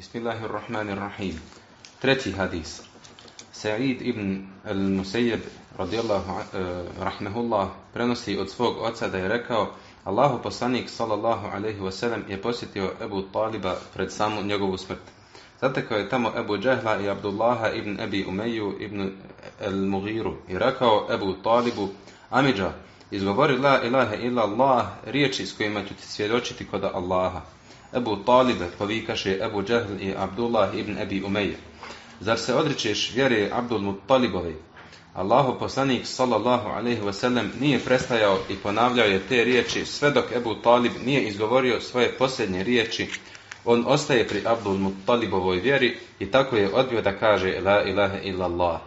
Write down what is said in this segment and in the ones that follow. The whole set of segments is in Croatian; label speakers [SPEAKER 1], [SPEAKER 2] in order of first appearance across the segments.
[SPEAKER 1] Bismillahirrahmanirrahim. Treći hadis. Sa'id ibn al-Musayyib radijallahu uh, rahmehullah prenosi od svog oca da je rekao Allahu poslanik sallallahu alejhi ve sellem je posjetio Ebu Taliba pred samu njegovu smrt. Zatekao je tamo Ebu Džehla i Abdullaha ibn Ebi Umeju ibn al-Mughiru i rekao Ebu Talibu Amidža, izgovori la ilaha illa Allah riječi s kojima ću ti svjedočiti kod Allaha. Ebu Talibe povikaše Ebu Džehl i Abdullah ibn Ebi Umeje. Zar se odričeš vjere Abdul Muttalibovi? Allahu poslanik sallallahu alaihi wasallam nije prestajao i ponavljao je te riječi sve dok Ebu Talib nije izgovorio svoje posljednje riječi. On ostaje pri Abdul Muttalibovoj vjeri i tako je odbio da kaže la ilaha illa Allah.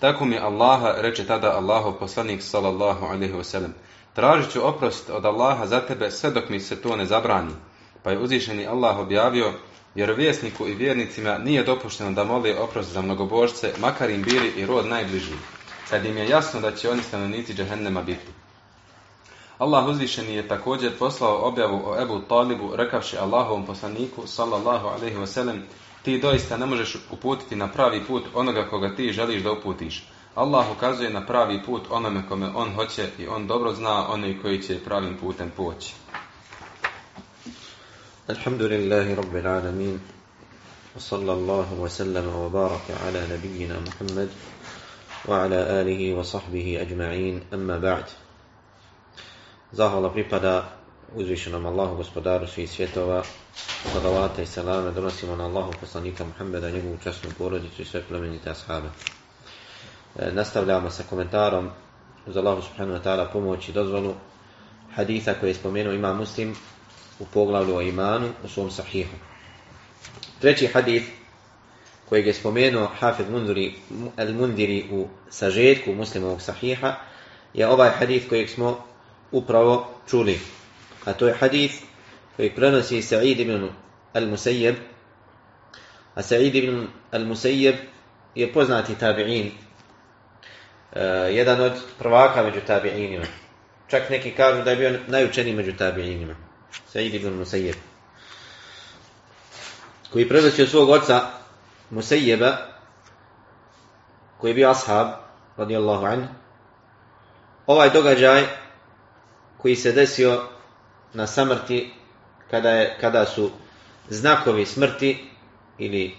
[SPEAKER 1] Tako mi Allaha, reče tada Allahu poslanik sallallahu alaihi wasallam. Tražit ću oprost od Allaha za tebe sve dok mi se to ne zabrani. Pa je uzvišeni Allah objavio Vjerovjesniku i vjernicima nije dopušteno da mole oprost za mnogobožce, makar im bili i rod najbliži, kad im je jasno da će oni stanovnici džehennema biti. Allah uzvišeni je također poslao objavu o Ebu Talibu, rekavši Allahovom poslaniku, sallallahu alaihi wasallam, ti doista ne možeš uputiti na pravi put onoga koga ti želiš da uputiš. Allah ukazuje na pravi put onome kome on hoće i on dobro zna one koji će pravim putem poći.
[SPEAKER 2] الحمد لله رب العالمين وصلى الله وسلم وبارك على نبينا محمد وعلى آله وصحبه أجمعين أما بعد. زاه الله بريبادا وزيشنا من الله وسبدار في سيتوا صلوات السلام درسي من الله وصنيك محمد نبو جسم بورد جسد لمن تأصحابه نستبلع مسا كومنتارم وزالله سبحانه وتعالى بموتش دزولو حديثة كويس بمينو إمام مسلم u poglavlju o imanu u svom sahihu. Treći hadith kojeg je spomenuo Hafid Mundiri, al Mundiri u sažetku muslimovog sahiha je ovaj hadith kojeg smo upravo čuli. A to je hadith koji prenosi Sa'id ibn al-Musayyib. A Sa'id ibn al-Musayyib je poznati tabi'in. Uh, jedan od prvaka među tabi'inima. Čak neki kažu da je bio najučeniji među tabi'inima. Sa'id ibn Musayyib. Koji prenosi od svog oca Musayyeba, koji je bio ashab, radijallahu anhu, ovaj događaj koji se desio na samrti kada, je, kada su znakovi smrti ili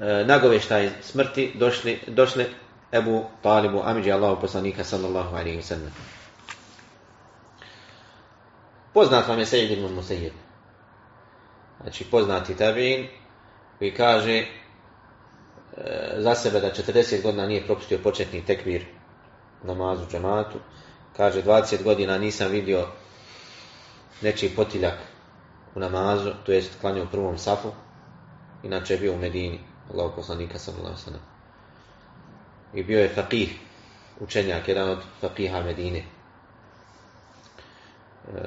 [SPEAKER 2] e, nagoveštaj smrti došli, došli Ebu Talibu Amidži Allahu poslanika sallallahu alaihi wa sallam. Poznat vam je Sejid ibn Musayyib. Znači poznati tabiin koji kaže e, za sebe da 40 godina nije propustio početni tekbir namazu džematu. Kaže 20 godina nisam vidio nečiji potiljak u namazu, to jest klanio u prvom safu. Inače je bio u Medini, Allah poslanika sallallahu. I bio je faqih, učenjak, jedan od faqiha Medine. E,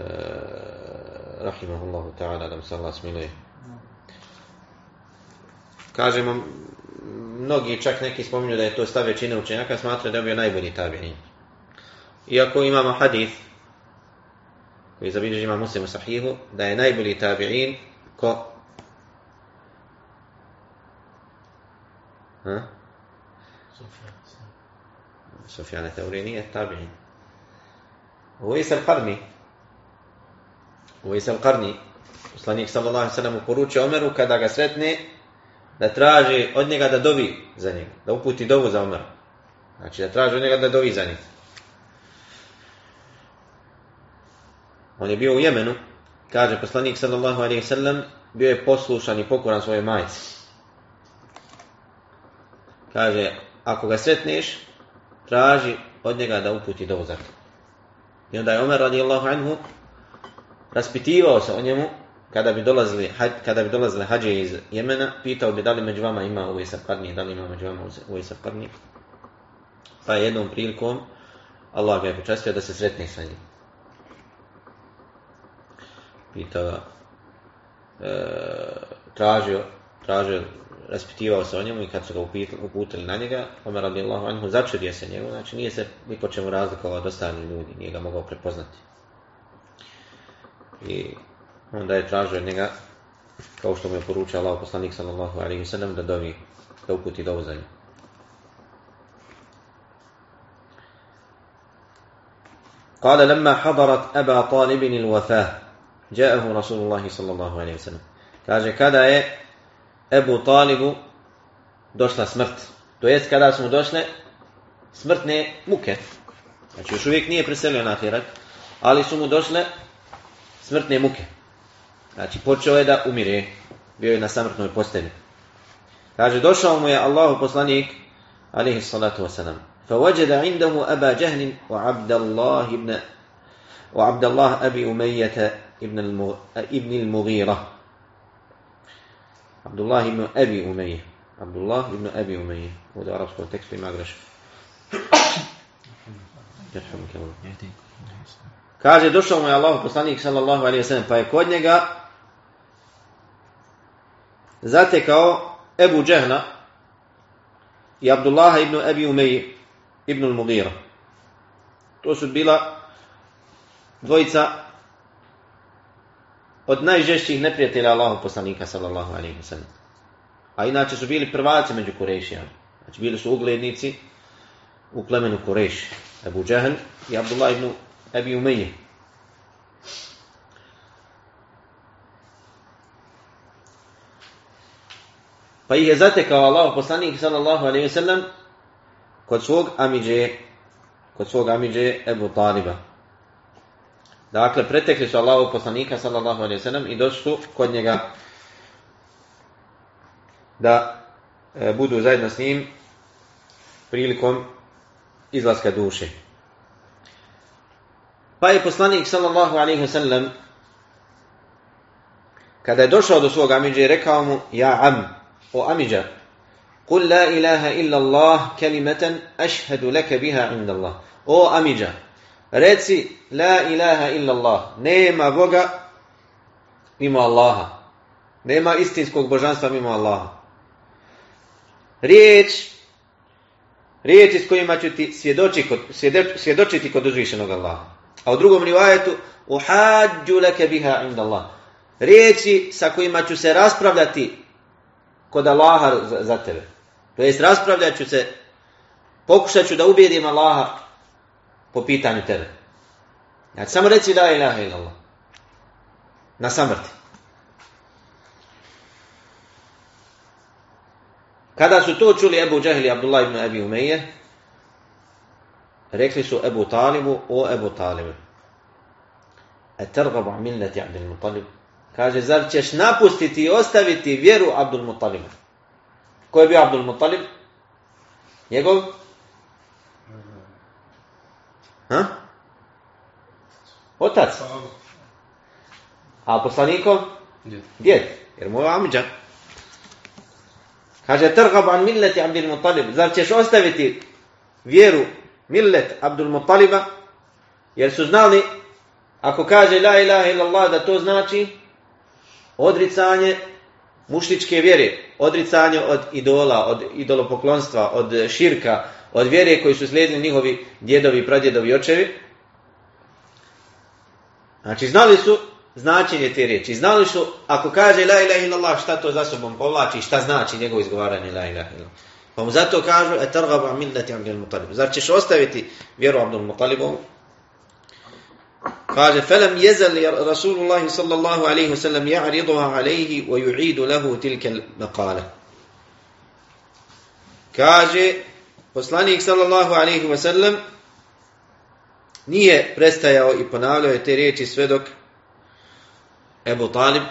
[SPEAKER 2] rahimahullahu ta'ala da mu se Allah smiluje. Kažemo, mnogi čak neki spominju da je to stav većine učenjaka, smatraju da je bio najbolji tabi'in. Iako imamo hadith, koji zabilježi ima muslim u sahihu, da je najbolji tabi'in ko? Ha? Sufjane Teuri nije tabi'in. Uvis al-Qarni, Uvis al-Qarni, poslanik sallallahu sallam poručio Omeru kada ga sretne da traži od njega da dovi za njega, da uputi dovu za Omera. Znači da traži od njega da dovi za njega. On je bio u Jemenu, kaže poslanik sallallahu alaihi sallam, bio je poslušan i pokoran svojoj majci. Kaže, ako ga sretneš, traži od njega da uputi dovu za to. I onda je Omer radijallahu anhu raspitivao se o njemu kada bi dolazili kada bi dolazile hađe iz Jemena, pitao bi da li među vama ima Uwais al-Qarni, da li ima među vama Uwais al-Qarni. Pa je jednom prilikom Allah ga je počastio da se sretne sa njim. Pitao ga, e, tražio, tražio, raspitivao se o njemu i kad su ga uputili na njega, Omer radijallahu anhu začudio se njemu, znači nije se ni po čemu razlikovao od ostalih ljudi, nije ga mogao prepoznati. I onda je tražio njega kao što mu je poručio Allah poslanik sallallahu alaihi sallam da dovi, da uputi dovu za nju. قال لما حضرت أبا طالب الوفاة جاءه رسول الله صلى الله عليه وسلم kaže kada je Ebu Talibu došla smrt to jest kada su mu došle smrtne muke znači još uvijek nije preselio na ahiret ali su mu došle smrtne muke. Znači počeo je da umire. Bio je na samrtnoj postelji. Kaže došao mu je Allahu poslanik alaihi salatu wasalam. فوجد عنده أبا جهل وعبد الله بن وعبد الله أبي أمية ابن ابن المغيرة عبد الله بن أبي أمية عبد الله بن أبي أمية وده عرب ما أقرأش يرحمك الله Kaže, došao mu je Allah poslanik sallallahu alaihi wasallam, pa je kod njega zatekao Ebu Džehla i Abdullaha ibn Abi Umeji, ibn al-Mughira. To su bila dvojica od najžešćih neprijatelja Allahu poslanika sallallahu alejhi ve sellem. A inače su bili prvaci među Kurešijama. Znači bili su uglednici u plemenu Kureš. Abu Džahl i Abdullah ibn Abi Umayy. Pa ih je zatekao Allah poslanik sallallahu alejhi ve sellem kod svog amiđe, kod svog amiđe Ebu Taliba. Dakle, pretekli su Allahu poslanika sallallahu alaihi sallam i došli su kod njega da e, budu zajedno s njim prilikom izlaska duše. Pa je poslanik sallallahu alaihi sallam kada je došao do svog amiđe rekao mu ja am, o amiđa, قل لا إله إلا الله كلمة أشهد لك بها عند الله O Amidža, reci la ilaha illa Allah, nema Boga mimo Allaha. Nema istinskog božanstva mimo Allaha. Riječ, riječi s kojima ću ti svjedoči kod, svjedočiti kod uzvišenog Allaha. A u drugom rivajetu, uhađu leke biha inda Allah. Riječi sa kojima ću se raspravljati kod Allaha za, tebe. To jest raspravljat ću se, pokušat ću da ubijedim Allaha po pitanju tebe. Znači, samo reci la ilaha illallah. Na samrti. Kada su to čuli Ebu Džahil i Abdullah ibn Abi Umeje, rekli su Ebu Talibu, o Ebu Talibu, e tergabu milleti Abdul Mutalib, kaže, zar ćeš napustiti i ostaviti vjeru Abdul Mutalibu? Ko je bio Abdul Muttalib? Njegov? Ha? Otac. A poslanikov? Djed. Jer mu je Amidža. Kaže, trgab an milleti Abdul Muttalib. Zar ćeš ostaviti vjeru millet Abdul Muttaliba? Jer su znali, ako kaže la ilaha illallah, da to znači odricanje mušličke vjere, odricanje od idola, od idolopoklonstva, od širka, od vjere koji su slijedili njihovi djedovi, pradjedovi, očevi. Znači, znali su značenje te riječi. Znali su, ako kaže la ilaha illallah, šta to za sobom povlači, šta znači njegovo izgovaranje la ilaha illallah. Pa mu zato kažu, e targaba millati Abdul Mutalib. Zar ćeš ostaviti vjeru Abdul Mutalibovu? Kaže, يَزَلْ رسول الله صلى الله عليه وسلم يعرضها عليه ويعيد له تلك المقالة. Kaže, poslanik sallallahu alaihi wasallam nije prestajao i ponavljao te riječi sve dok Ebu Talib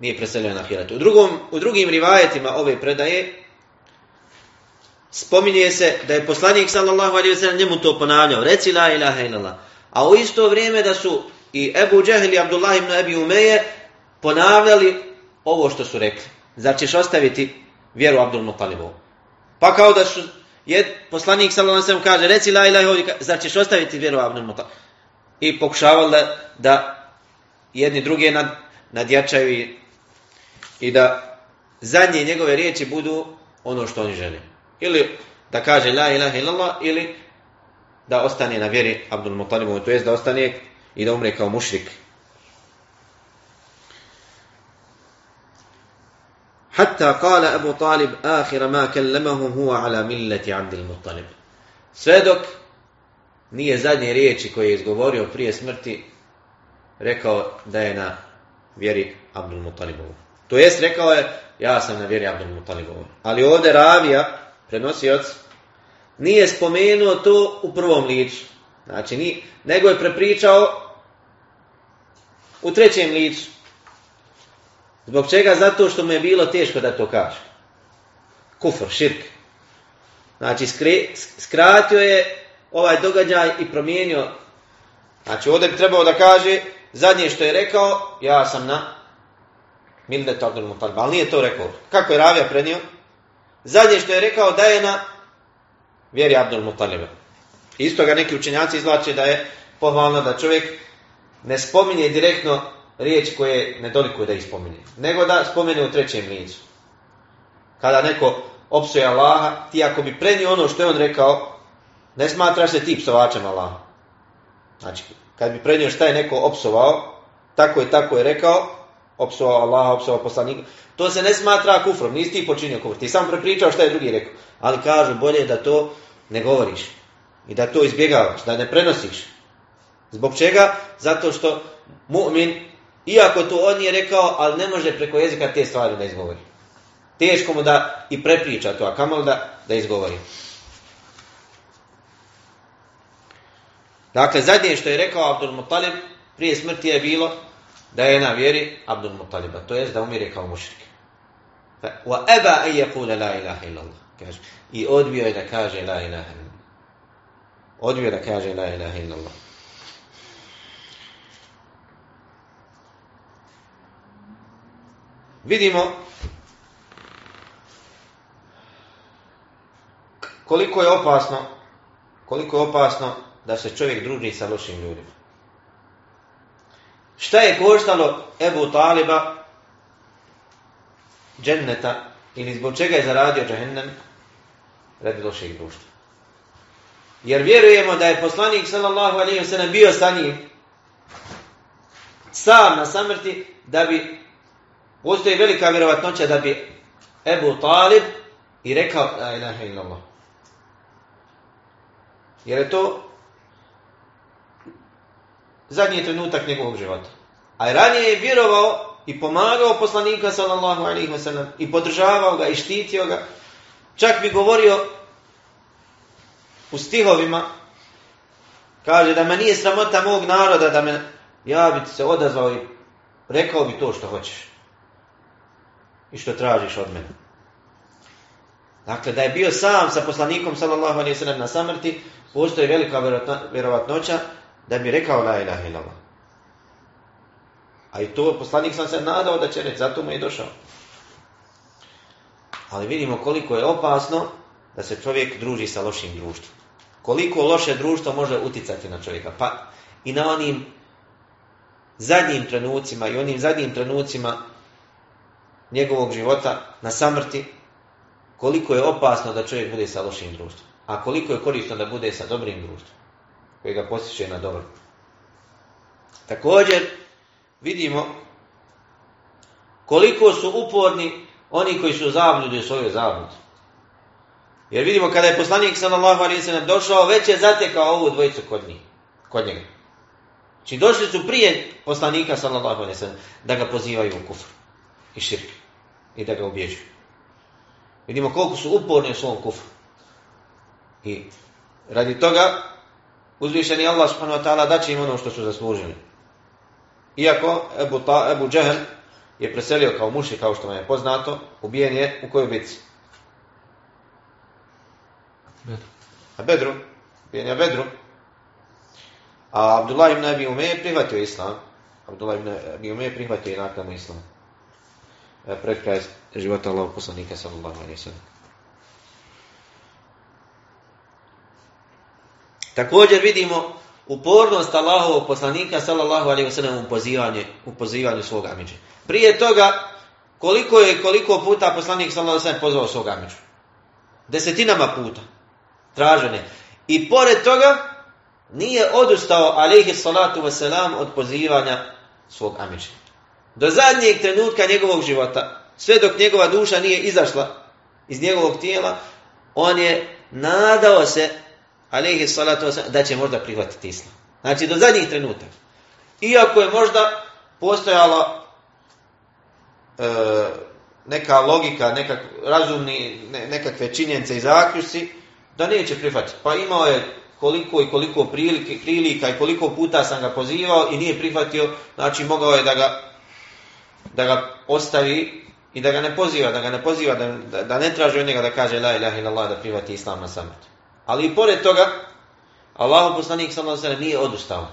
[SPEAKER 2] nije preselio na Hiratu. U, drugom, u drugim rivajetima ove predaje spominje se da je poslanik sallallahu alaihi wasallam njemu to ponavljao. Reci la ilaha illallah. A u isto vrijeme da su i Ebu Džehli i Abdullah ibn Abi Umeje ponavljali ovo što su rekli. Zar ćeš ostaviti vjeru Abdul Mutalibovu? Pa kao da su jed, poslanik sallallahu alejhi kaže reci la ilaha illallah zar ćeš ostaviti vjeru Abdul Mutalibovu? I pokušavali da, da jedni druge nad, nadjačaju i, i da zadnje njegove riječi budu ono što oni žele. Ili da kaže la ilaha illallah ili da ostane na vjeri Abdul Mutalibu, to jest da ostane i da umre kao mušrik. Hatta kala Abu Talib ahira ma kellemahu huwa ala milleti Abdul Mutalib. Sve dok nije zadnje riječi koje je izgovorio prije smrti rekao da je na vjeri Abdul Mutalibovu. To jest rekao je ja sam na vjeri Abdul Mutalibovu. Ali ovdje Ravija prenosioc, nije spomenuo to u prvom liču. Znači, ni, nego je prepričao u trećem licu. Zbog čega? Zato što mu je bilo teško da to kaže. Kufr, širk. Znači, skratio je ovaj događaj i promijenio. Znači, ovdje bi trebao da kaže, zadnje što je rekao, ja sam na Mildetu Abdul. Ali nije to rekao. Kako je Ravija prenio? Zadnje što je rekao, da je na vjeri Abdul Mutaliba. Isto ga neki učenjaci izvlače da je pohvalno da čovjek ne spominje direktno riječ koje ne dolikuje da ih spominje, nego da spomene u trećem licu. Kada neko opsuje Allaha, ti ako bi prenio ono što je on rekao, ne smatraš se ti psovačem Allaha. Znači, kad bi prenio šta je neko opsovao, tako je tako je rekao, opsovao Allaha, opsovao poslanika, to se ne smatra kufrom, nisi ti počinio kufr, ti sam prepričao šta je drugi rekao. Ali kažu, bolje da to ne govoriš i da to izbjegavaš, da ne prenosiš. Zbog čega? Zato što mu'min, iako to on je rekao, ali ne može preko jezika te stvari da izgovori. Teško mu da i prepriča to, a kamoli da, da izgovori. Dakle, zadnje što je rekao Abdul Mutalib prije smrti je bilo da je na vjeri Abdul Mutaliba, to jest da umire kao mušrik. Wa eba an yaqula la ilaha illallah. Kaže. I odbio je da kaže la ilaha illallah. Odbio da kaže la ilaha illallah. Vidimo koliko je opasno koliko je opasno da se čovjek druži sa lošim ljudima. Šta je koštalo Ebu Taliba dženneta ili zbog čega je zaradio džahennem radi lošeg društva. Jer vjerujemo da je poslanik sallallahu alaihi bio sa njim sam na samrti da bi postoji velika vjerovatnoća da bi Ebu Talib i rekao la ilaha illallah. Jer je to zadnji trenutak njegovog života. A ranije je vjerovao i pomagao poslanika sallallahu alaihi wa i podržavao ga i štitio ga. Čak bi govorio u stihovima, kaže da me nije sramota mog naroda, da me, ja bi se odazvao i rekao bi to što hoćeš. I što tražiš od mene. Dakle, da je bio sam sa poslanikom sallallahu alaihi na samrti, postoji velika vjerovatnoća da bi rekao la ilaha illallah. A i to poslanik sam se nadao da će reći, zato mu je došao. Ali vidimo koliko je opasno da se čovjek druži sa lošim društvom. Koliko loše društvo može uticati na čovjeka. Pa i na onim zadnjim trenucima i onim zadnjim trenucima njegovog života na samrti, koliko je opasno da čovjek bude sa lošim društvom. A koliko je korisno da bude sa dobrim društvom, koji ga posjeće na dobro. Također, vidimo koliko su uporni oni koji su zabludi u svojoj zabludi. Jer vidimo kada je poslanik sallallahu alejhi ve došao, već je zatekao ovu dvojicu kod njih, kod njega. Znači došli su prije poslanika sallallahu alejhi ve da ga pozivaju u kufr i širk i da ga ubjeđuju. Vidimo koliko su uporni u svom kufru. I radi toga uzvišeni Allah subhanahu wa ta'ala daće im ono što su zaslužili. Iako Ebu, Ta, Ebu Džehel je preselio kao muši, kao što vam je poznato, ubijen je u kojoj?
[SPEAKER 1] Bedru.
[SPEAKER 2] A Bedru. Ubijen je Bedru. A Abdullah ibn Abi Ume je prihvatio islam. Abdullah ibn Abi Ume je prihvatio i naknadno islam. E, pred kraj života Allahog poslanika sallallahu alaihi sallam. Također vidimo upornost Allahovog poslanika sallallahu alejhi ve u pozivanju u pozivanju svog amidža. Prije toga koliko je koliko puta poslanik sallallahu alejhi ve pozvao svog amidža? Desetinama puta. Tražene. I pored toga nije odustao alejhi salatu ve selam od pozivanja svog amidža. Do zadnjeg trenutka njegovog života sve dok njegova duša nije izašla iz njegovog tijela, on je nadao se, alaihi salatu da će možda prihvatiti islam. Znači, do zadnjih trenutaka. Iako je možda postojala e, neka logika, nekak, razumni, nekakve činjenice i zaključci, da neće prihvatiti. Pa imao je koliko i koliko prilike, prilika i koliko puta sam ga pozivao i nije prihvatio, znači mogao je da ga, da ga ostavi i da ga ne poziva, da ga ne poziva, da, da, ne traži od njega da kaže la ilaha illallah da prihvati islam na samrtu. Ali i pored toga, Allahu poslanik sallallahu nije odustao.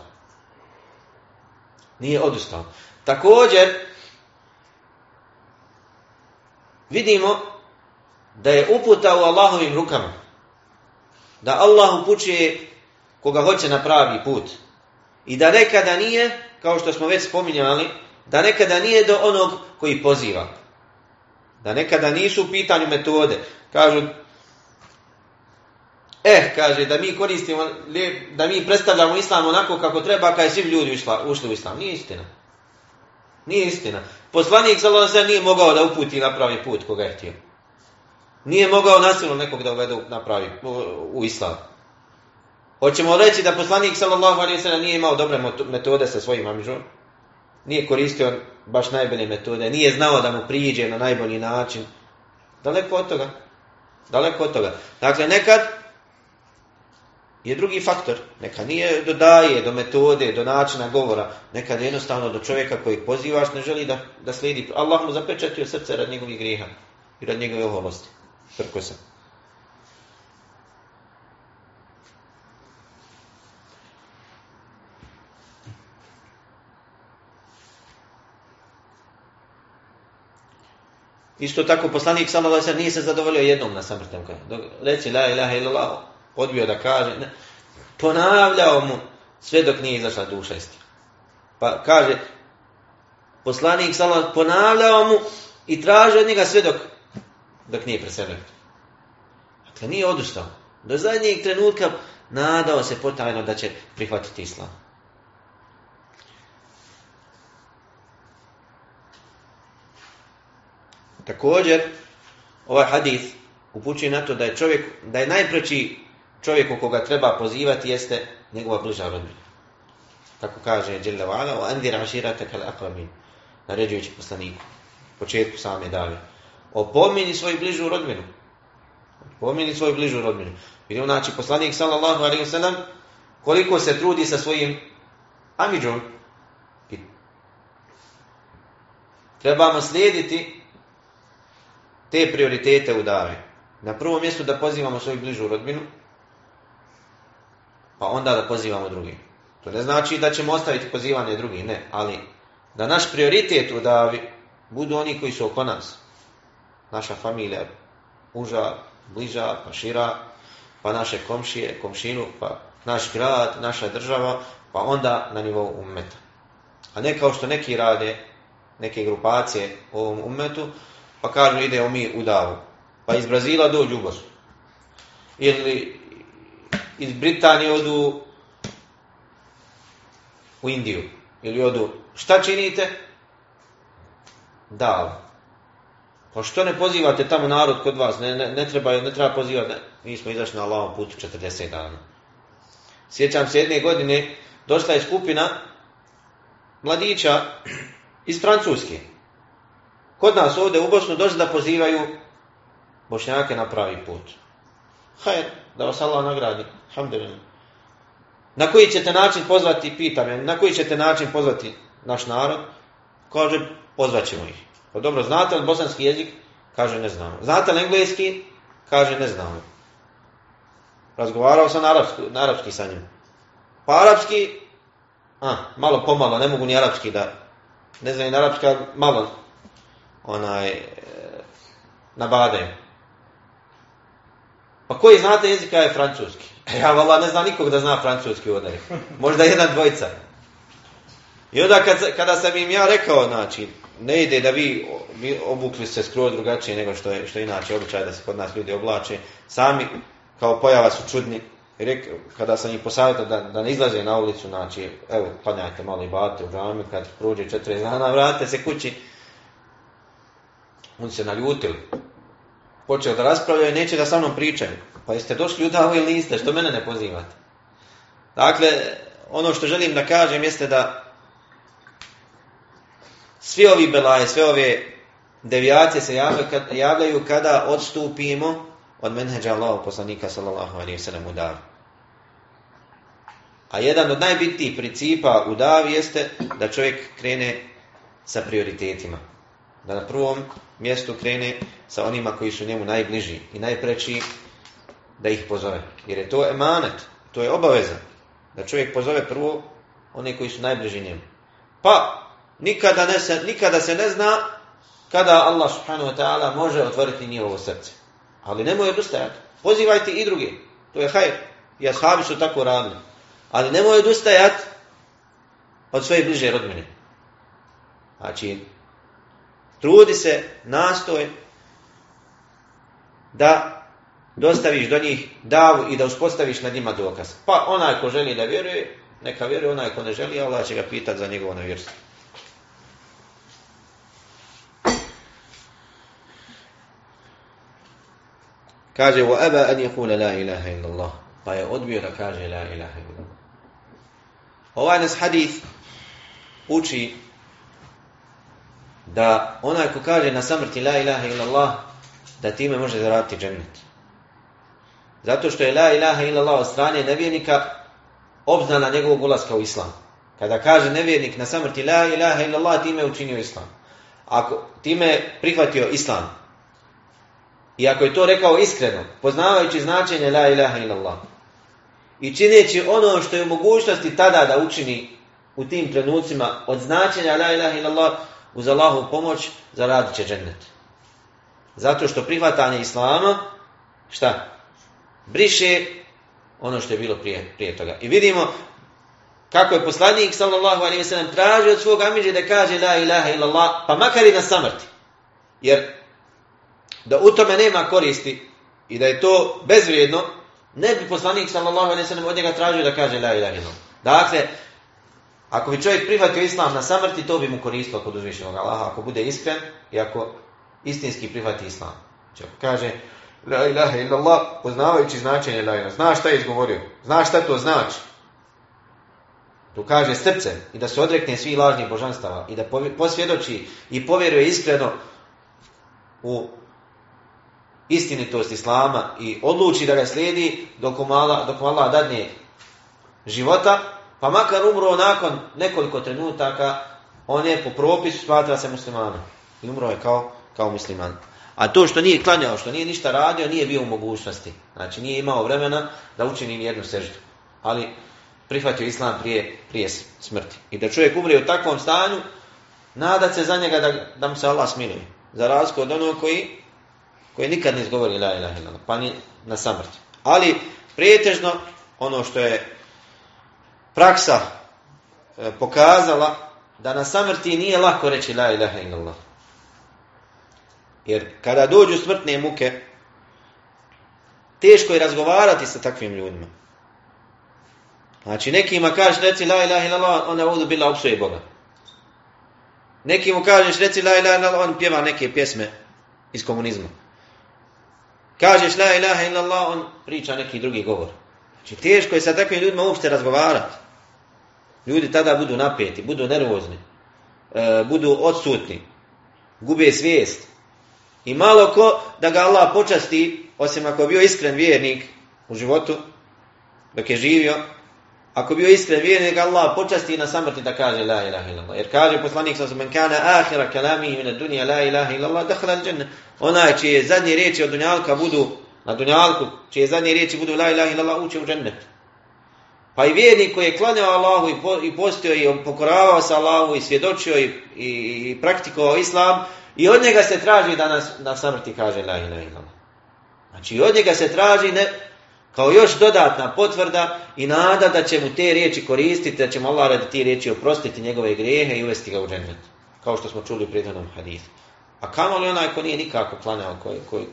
[SPEAKER 2] Nije odustao. Također, vidimo da je uputa u Allahovim rukama. Da Allah upućuje koga hoće na pravi put. I da nekada nije, kao što smo već spominjali, da nekada nije do onog koji poziva. Da nekada nisu u pitanju metode. Kažu, eh, kaže, da mi koristimo, da mi predstavljamo islam onako kako treba, kada je svi ljudi ušli u islam. Nije istina. Nije istina. Poslanik sallallahu nije mogao da uputi na pravi put koga je htio. Nije mogao nasilno nekog da uvede na pravi u, islam. Hoćemo reći da poslanik sallallahu alejhi nije imao dobre metode sa svojim amidžom. Nije koristio baš najbolje metode, nije znao da mu priđe na najbolji način. Daleko od toga. Daleko od toga. Dakle, nekad je drugi faktor. Neka nije do daje, do metode, do načina govora. Nekad jednostavno do čovjeka kojeg pozivaš ne želi da, da slijedi. Allah mu zapečatio srce rad njegovih grijeha i rad njegove oholosti. Prko se. Isto tako poslanik sallallahu alejhi nije se zadovoljio jednom na samrtnom Reci la ilaha illallah, odbio da kaže, ne. Ponavljao mu sve dok nije izašla duša isti. Pa kaže, poslanik sallallahu ponavljao mu i tražio od njega sve dok, dok nije preselio. Dakle, nije odustao. Do zadnjeg trenutka nadao se potajno da će prihvatiti islam. Također, ovaj hadith upućuje na to da je čovjek, da je najpreći čovjeku koga treba pozivati jeste njegova bliža rodbina. Kako kaže Jalla wa'ala, o andir aširate kal akrabin, naređujući poslaniku, početku same dave. Opomini svoju bližu rodbinu. Opomini svoju bližu rodbinu. Vidimo, znači, poslanik sallallahu alaihi wasallam koliko se trudi sa svojim amidžom. Trebamo slijediti te prioritete u davi. Na prvom mjestu da pozivamo svoju bližu rodbinu, pa onda da pozivamo drugi. To ne znači da ćemo ostaviti pozivanje drugih, ne, ali da naš prioritet u davi budu oni koji su oko nas. Naša familija, uža, bliža, pa šira, pa naše komšije, komšinu, pa naš grad, naša država, pa onda na nivou ummeta. A ne kao što neki rade, neke grupacije u ovom ummetu, pa kažu idemo mi u davu. Pa iz Brazila dođu u Bosnu. Ili iz Britanije odu u Indiju. Ili odu, šta činite? Da. Pa što ne pozivate tamo narod kod vas? Ne, ne, ne treba, ne treba pozivati. Ne. Mi smo izašli na Allahovom putu 40 dana. Sjećam se jedne godine, došla je skupina mladića iz Francuske kod nas ovdje u Bosnu došli da pozivaju bošnjake na pravi put. Hajde, da vas Allah nagradi. Alhamdulillah. Na koji ćete način pozvati, pitam na koji ćete način pozvati naš narod? Kaže, pozvat ćemo ih. Pa dobro, znate li bosanski jezik? Kaže, ne znamo. Znate li engleski? Kaže, ne znamo. Razgovarao sam na arapski, na arapski sa njim. Pa arapski, a, malo pomalo, ne mogu ni arapski da, ne znam ni arapska, malo onaj, e, na bade. Pa koji znate jezika je francuski? Ja vala ne znam nikog da zna francuski ovdje. Možda jedan dvojica. I onda kad, kada sam im ja rekao, znači, ne ide da vi, vi obukli se skroz drugačije nego što je, što inače običaj da se kod nas ljudi oblače. Sami kao pojava su čudni. Rek, kada sam ih posavjetao da, da ne izlaze na ulicu, znači, evo, klanjajte malo i bate u džami, kad prođe četiri dana, vratite se kući, On se naljutili. Počeo da raspravljaju i neće da sa mnom pričaju. Pa jeste došli u davu ili niste, što mene ne pozivate? Dakle, ono što želim da kažem jeste da svi ovi belaje, sve ove devijacije se javljaju kada odstupimo od menheđa Allahog poslanika sallallahu alaihi sallam u davi. A jedan od najbitnijih principa u davi jeste da čovjek krene sa prioritetima. Da na prvom mjestu krene sa onima koji su njemu najbliži i najpreći da ih pozove. Jer je to emanet, to je obaveza. Da čovjek pozove prvo one koji su najbliži njemu. Pa, nikada, ne se, nikada se ne zna kada Allah subhanahu wa ta'ala može otvoriti njihovo srce. Ali nemoj odustajati. Pozivajte i druge. To je hajr. I ashabi su tako radili. Ali nemoj odustajati od svoje bliže rodmine. Znači, trudi se, nastoj da dostaviš do njih davu i da uspostaviš na njima dokaz. Pa onaj ko želi da vjeruje, neka vjeruje, onaj ko ne želi, Allah će ga pitati za njegovo nevjerstvo. Kaže, وَأَبَا أَنْ يَقُولَ لَا إِلَهَ إِلَّا اللَّهِ Pa je odbio da kaže La ilaha illallah. Ovaj nas hadith uči da onaj ko kaže na samrti La ilaha illallah, da time može zaraditi džennet. Zato što je La ilaha illallah od strane nevjernika obznana njegovog ulaska u islam. Kada kaže nevjernik na samrti La ilaha illallah, time je učinio islam. Ako time prihvatio islam, i ako je to rekao iskreno, poznavajući značenje la ilaha illallah, i čineći ono što je u mogućnosti tada da učini u tim trenucima od značenja la ilaha illallah uz Allahu pomoć zaradit će džennet. Zato što prihvatanje Islama, šta? Briše ono što je bilo prije, prije toga. I vidimo kako je poslanik sallallahu alaihi wa sallam tražio od svog amiđe da kaže la ilaha illallah, pa makar i na samrti. Jer da u tome nema koristi i da je to bezvrijedno, ne bi poslanik sallallahu alejhi ve sellem od njega tražio da kaže la ilaha illallah. Dakle, ako bi čovjek prihvatio islam na samrti, to bi mu koristilo kod uzvišenog Allaha, ako bude iskren i ako istinski prihvati islam. Ako kaže la ilaha illallah, poznavajući značenje la ilaha, zna šta je izgovorio, zna šta to znači. Tu kaže srce i da se odrekne svih lažnih božanstava i da posvjedoči i povjeruje iskreno u istinitost Islama i odluči da ga slijedi dok mu Allah, dok mu Allah dadne života, pa makar umro nakon nekoliko trenutaka, on je po propisu smatra se muslimanom. I umro je kao, kao musliman. A to što nije klanjao, što nije ništa radio, nije bio u mogućnosti. Znači nije imao vremena da učini jednu seždu. Ali prihvatio islam prije, prije smrti. I da čovjek umre u takvom stanju, nadat se za njega da, da mu se Allah smiluje. Za razliku od onog koji koji nikad ne izgovori la ilaha illallah, pa ni na samrti. Ali prijetežno ono što je praksa e, pokazala da na samrti nije lako reći la ilaha illallah. Jer kada dođu smrtne muke, teško je razgovarati sa takvim ljudima. Znači, nekima kažeš reci la ilaha illallah, onda ovdje bila opsuje Boga. Neki mu kažeš reci la ilaha illallah, on pjeva neke pjesme iz komunizma. Kažeš la ilaha illallah, on priča neki drugi govor. Znači teško je sa takvim ljudima uopšte razgovarati. Ljudi tada budu napeti, budu nervozni, e, budu odsutni, gube svijest. I malo ko da ga Allah počasti, osim ako je bio iskren vjernik u životu, dok je živio, ako bio iskren vjernik, Allah počasti na samrti da kaže la ilaha illallah. Jer kaže poslanik sa men kana ahira kalamihi min ad-dunya la ilaha illallah dakhala al-jannah. Onaj čije zadnje riječi od dunjalka budu na dunjalku, čije zadnje riječi budu la ilaha illallah uče u džennet. Pa i vjernik koji je klanjao Allahu i, po, i postio i pokoravao se Allahu i svjedočio i, i, i praktikovao islam i od njega se traži da nas na samrti kaže la ilaha illallah. Znači od njega se traži ne, kao još dodatna potvrda i nada da će mu te riječi koristiti, da će mu Allah radi ti riječi oprostiti njegove grijehe i uvesti ga u džennet. Kao što smo čuli u prethodnom hadithu. A kamo li onaj ko nije nikako klanjao? Koji, koji...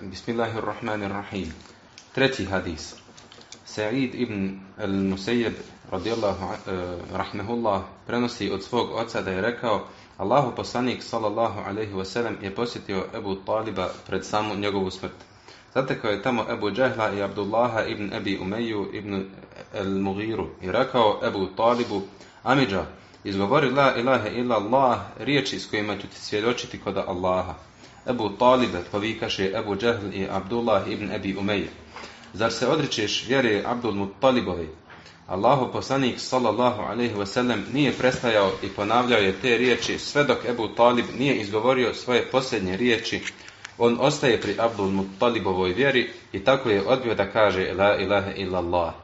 [SPEAKER 1] Bismillahirrahmanirrahim. Treći hadis. Sa'id ibn al-Musayyib radijallahu rahmehullah prenosi od svog oca da je rekao Allahu poslanik sallallahu alaihi wasallam je posjetio Ebu Taliba pred samu njegovu smrt. Zatekao je tamo Ebu Džehla i Abdullaha ibn Ebi Umeju ibn El Mugiru i rekao Ebu Talibu, Amidža, izgovori la ilaha illa Allah, riječi s kojima ću ti svjedočiti kod Allaha. Ebu Talibe, povikaše Ebu Džehl i Abdullah ibn Ebi Umeje. Zar se odričeš vjere Abdul Muttalibovi? Allahu poslanik sallallahu alaihi wasallam nije prestajao i ponavljao je te riječi sve dok Ebu Talib nije izgovorio svoje posljednje riječi. On ostaje pri Abdul Muttalibovoj vjeri i tako je odbio da kaže la ilaha illa Allah.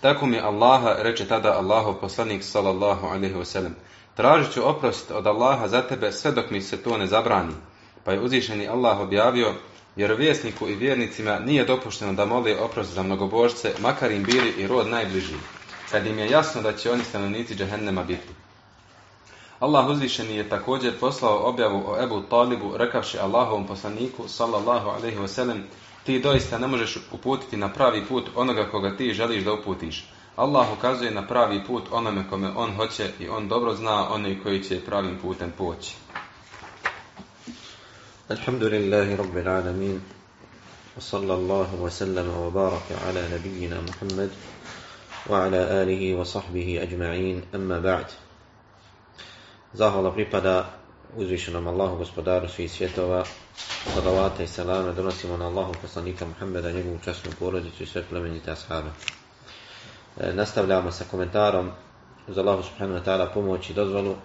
[SPEAKER 1] Tako mi Allaha reče tada Allahu poslanik sallallahu alaihi wasallam. Tražit ću oprost od Allaha za tebe sve dok mi se to ne zabrani. Pa je uzvišeni Allah objavio vjesniku i vjernicima nije dopušteno da moli oprost za mnogobožce, makar im bili i rod najbliži kad im je jasno da će oni stanovnici džehennema biti. Allah uzvišeni je također poslao objavu o Ebu Talibu, rekavši Allahovom poslaniku, sallallahu alaihi wasallam, ti doista ne možeš uputiti na pravi put onoga koga ti želiš da uputiš. Allah ukazuje na pravi put onome kome on hoće i on dobro zna one koji će pravim putem poći.
[SPEAKER 2] Alhamdulillahi Rabbil Alamin. وصلى الله وسلم وبارك على نبينا محمد وعلى آله وصحبه أجمعين أما بعد Zahvala pripada uzvišenom Allahu gospodaru svih svjetova, sadavata i salame donosimo na Allahu poslanika Muhammeda, njegovu časnu porodicu i sve plemenite ashabe. E, nastavljamo sa komentarom uz Allahu subhanahu wa ta'ala pomoć i dozvolu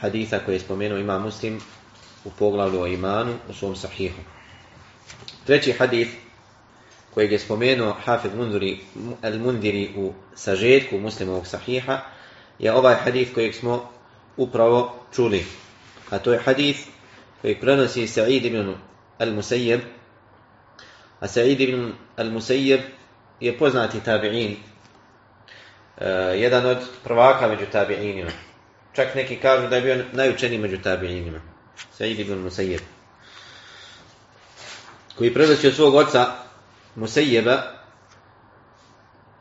[SPEAKER 2] haditha koji je spomenuo ima muslim u poglavlju o imanu u svom sahihu. Treći hadith kojeg je spomenuo Hafid Mundiri, al-Mundiri u sažetku muslimovog sahiha, je ovaj hadith kojeg smo upravo čuli. A to je hadith kojeg prenosi Sa'id ibn al-Musayyib. A Sa'id ibn al-Musayyib je poznati tabi'in, uh, jedan od prvaka među tabi'inima. Čak neki kažu da je bio najučeniji među tabi'inima. Sa'id ibn Musayyib. Koji prenosi od svog oca Musejjeba,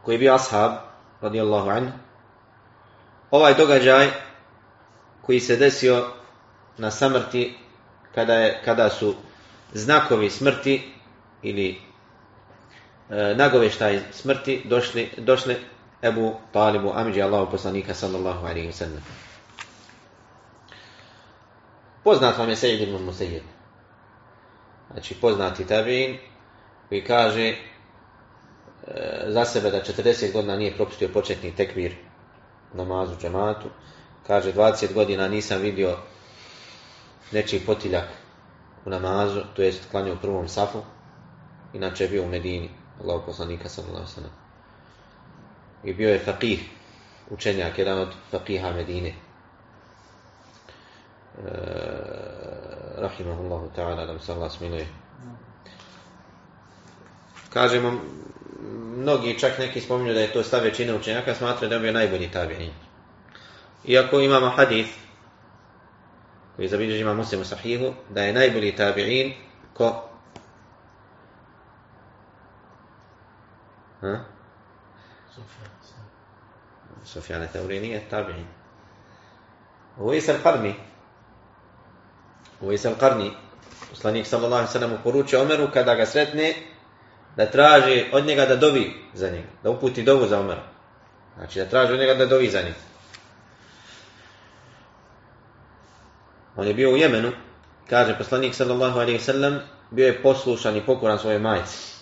[SPEAKER 2] koji je bio ashab, radijallahu anhu, ovaj događaj koji se desio na samrti kada, je, kada su znakovi smrti ili e, nagoveštaj smrti došli, došli Ebu Talibu Amidži Allahu poslanika sallallahu alaihi wa sallam. Poznat vam je Sejid ibn Musejjeb. Znači poznati tabin koji kaže e, za sebe da 40 godina nije propustio početni tekvir namazu džematu. Kaže 20 godina nisam vidio nečiji potiljak u namazu, to jest klanio u prvom safu. Inače je bio u Medini, Allah poslanika sallallahu. I bio je faqih, učenjak, jedan od faqiha Medine. E, rahimahullahu ta'ala, da se Allah smiluje. Kažemo, mnogi čak neki spominju da je to stav većine učenjaka, smatraju da je bio najbolji tabi'in. Iako imamo hadith, koji zabilježi ima muslimu sahihu, da je najbolji tabi'in ko? Ha? Sufjane Teuri nije tabi'in. Uvijs Uvijs al-Qarni. Poslanik sallallahu sallam uporučio Omeru kada ga sretne, da traži od njega da dovi za njega, da uputi dovu za Omera. Znači da traži od njega da dovi za njega. On je bio u Jemenu, kaže poslanik sallallahu alaihi sallam, bio je poslušan i pokoran svoje majci.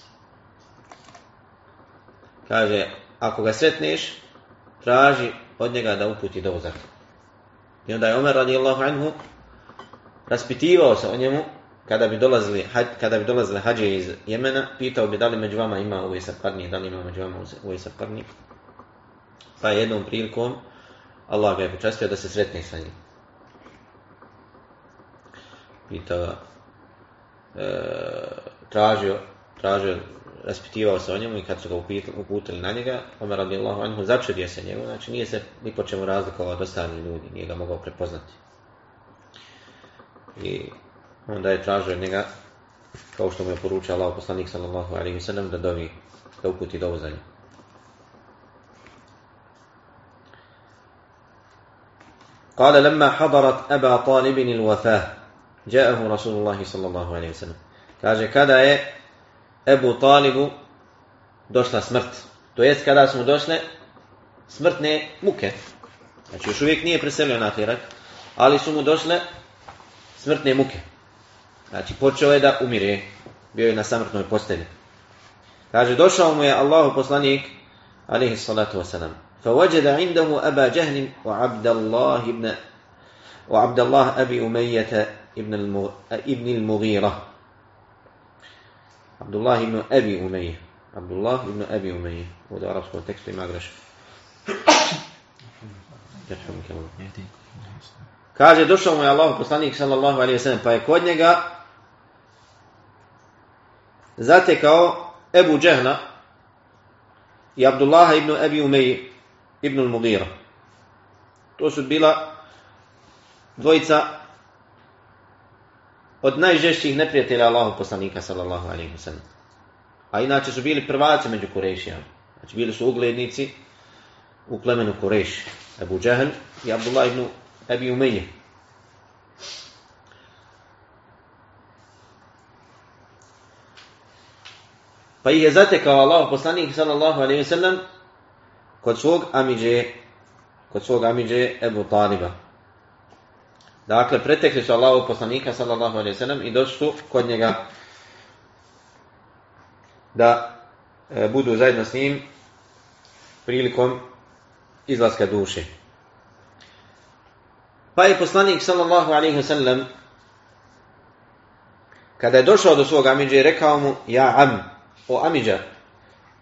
[SPEAKER 2] Kaže, ako ga sretneš, traži od njega da uputi dovu za njega. I onda je Omer radijallahu anhu raspitivao se o njemu kada bi dolazili, kada bi dolazili hađe iz Jemena, pitao bi da li među vama ima uvijek Qarni, da li ima među vama uvijek Qarni. Pa jednom prilikom Allah ga je počastio da se sretne sa njim. Pitao e, tražio, tražio, raspitivao se o njemu i kad su ga uputili na njega, Omer radijallahu anhu začudio se njemu, znači nije se ni po čemu razlikovao od ostalih ljudi, nije ga mogao prepoznati I onda je tražio njega, kao što mu je poručio Allah poslanik sallallahu alaihi sallam, da dovi, da uputi dovu za njim. قال لما حضرت أبا طالب الوفاة جاءه رسول الله صلى الله عليه وسلم kaže kada je Ebu Talibu došla smrt to jest kada su mu došle smrtne muke znači još uvijek nije preselio na ahiret ali su mu došle smrtne muke. Znači počeo je da umire. Bio je na samrtnoj postelji. Kaže došao mu je Allahu poslanik alaihi salatu wasalam. فوجد عنده أبا جهل وعبد الله ابن وعبد الله أبي أمية ابن ابن المغيرة عبد الله ابن أبي أمية عبد الله ابن أبي أمية وده عرفت التكست ما أقرأش يرحمك الله Kaže, došao mu je Allah, poslanik sallallahu alaihi sallam, pa je kod njega zatekao Ebu Džehla i Abdullaha ibn Abi Umeji ibn al-Mughira. To su bila dvojica od najžešćih neprijatelja Allahu poslanika sallallahu alaihi sallam. A inače su bili prvaci među Kurešijama. Znači bili su uglednici u plemenu Kureš. Ebu Džehl i Abdullah ibn Abi Umeje. Pa ih je zatekao Allah poslanik sallallahu alaihi sallam kod svog amiđe, kod svog amiđe Ebu Taliba. Dakle, pretekli su Allahu poslanika sallallahu alaihi sallam i došli su kod njega da e, budu zajedno s njim prilikom izlaska duše. Pa je poslanik sallallahu alaihi wasallam kada je došao do svog amidža i rekao mu Ja am, o amidža,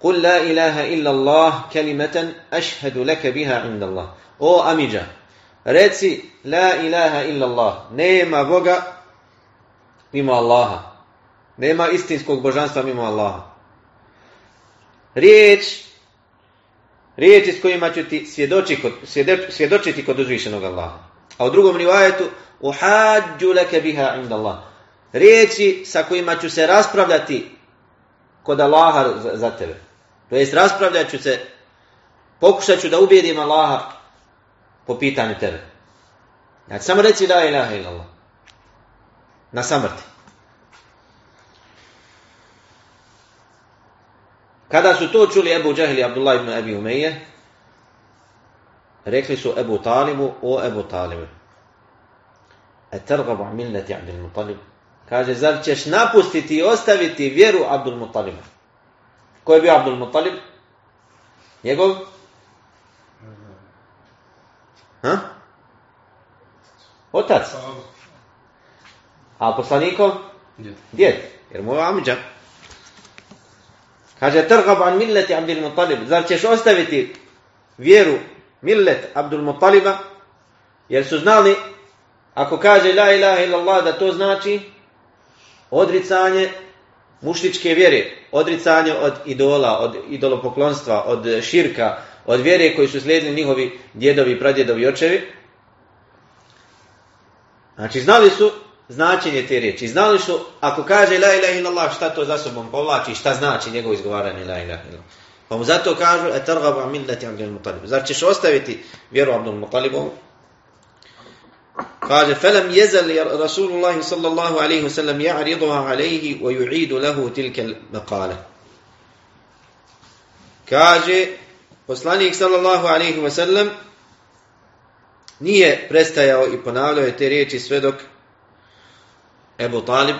[SPEAKER 2] Kul la ilaha illa Allah kelimeten ašhedu leke biha inda Allah. O amidža, reci la ilaha illa Allah. Nema Boga mimo Allaha. Nema istinskog božanstva mimo Allaha. Riječ riječi s kojima ću ti kod, svjedočiti kod uzvišenog Allaha. A u drugom rivajetu, uhađu leke biha inda Allah. Riječi sa kojima ću se raspravljati kod Allaha za tebe. To jest raspravljat ću se, pokušat ću da ubijedim Allaha po pitanju tebe. Znači samo reci la ilaha illallah. Na samrti. Kada su to čuli Ebu Džahil i Abdullah ibn Abi rekli su Ebu Talibu, o Ebu Talibu, e tergabu milleti Abdul Mutalib. Kaže, zar ćeš napustiti i ostaviti vjeru Abdul Mutaliba? Ko je bio Abdul Muttalib? Njegov? Ha? Otac. A poslanikov? Djed. Jer mu je Amidža. Kaže, trgab an milleti Abdul Muttalib. Zar ćeš ostaviti vjeru millet Abdul Muttaliba? Jer su znali, ako kaže la ilaha illallah, da to znači odricanje muštičke vjere, odricanje od idola, od idolopoklonstva, od širka, od vjere koji su slijedili njihovi djedovi, pradjedovi očevi. Znači, znali su značenje te riječi. Znali su, ako kaže la ilaha illallah, šta to za sobom povlači, šta znači njegovo izgovaranje la ilaha illallah. Pa mu zato kažu, e targabu milleti Abdul Mutalibu. Zar ćeš ostaviti vjeru Abdul Mutalibu? Kaže, felem jezel Rasulullah sallallahu alaihi wasallam ja'riduha alaihi wa yu'idu lehu tilke maqale. Kaže, poslanik sallallahu alaihi wasallam nije prestajao i ponavljao te riječi sve dok Ebu Talib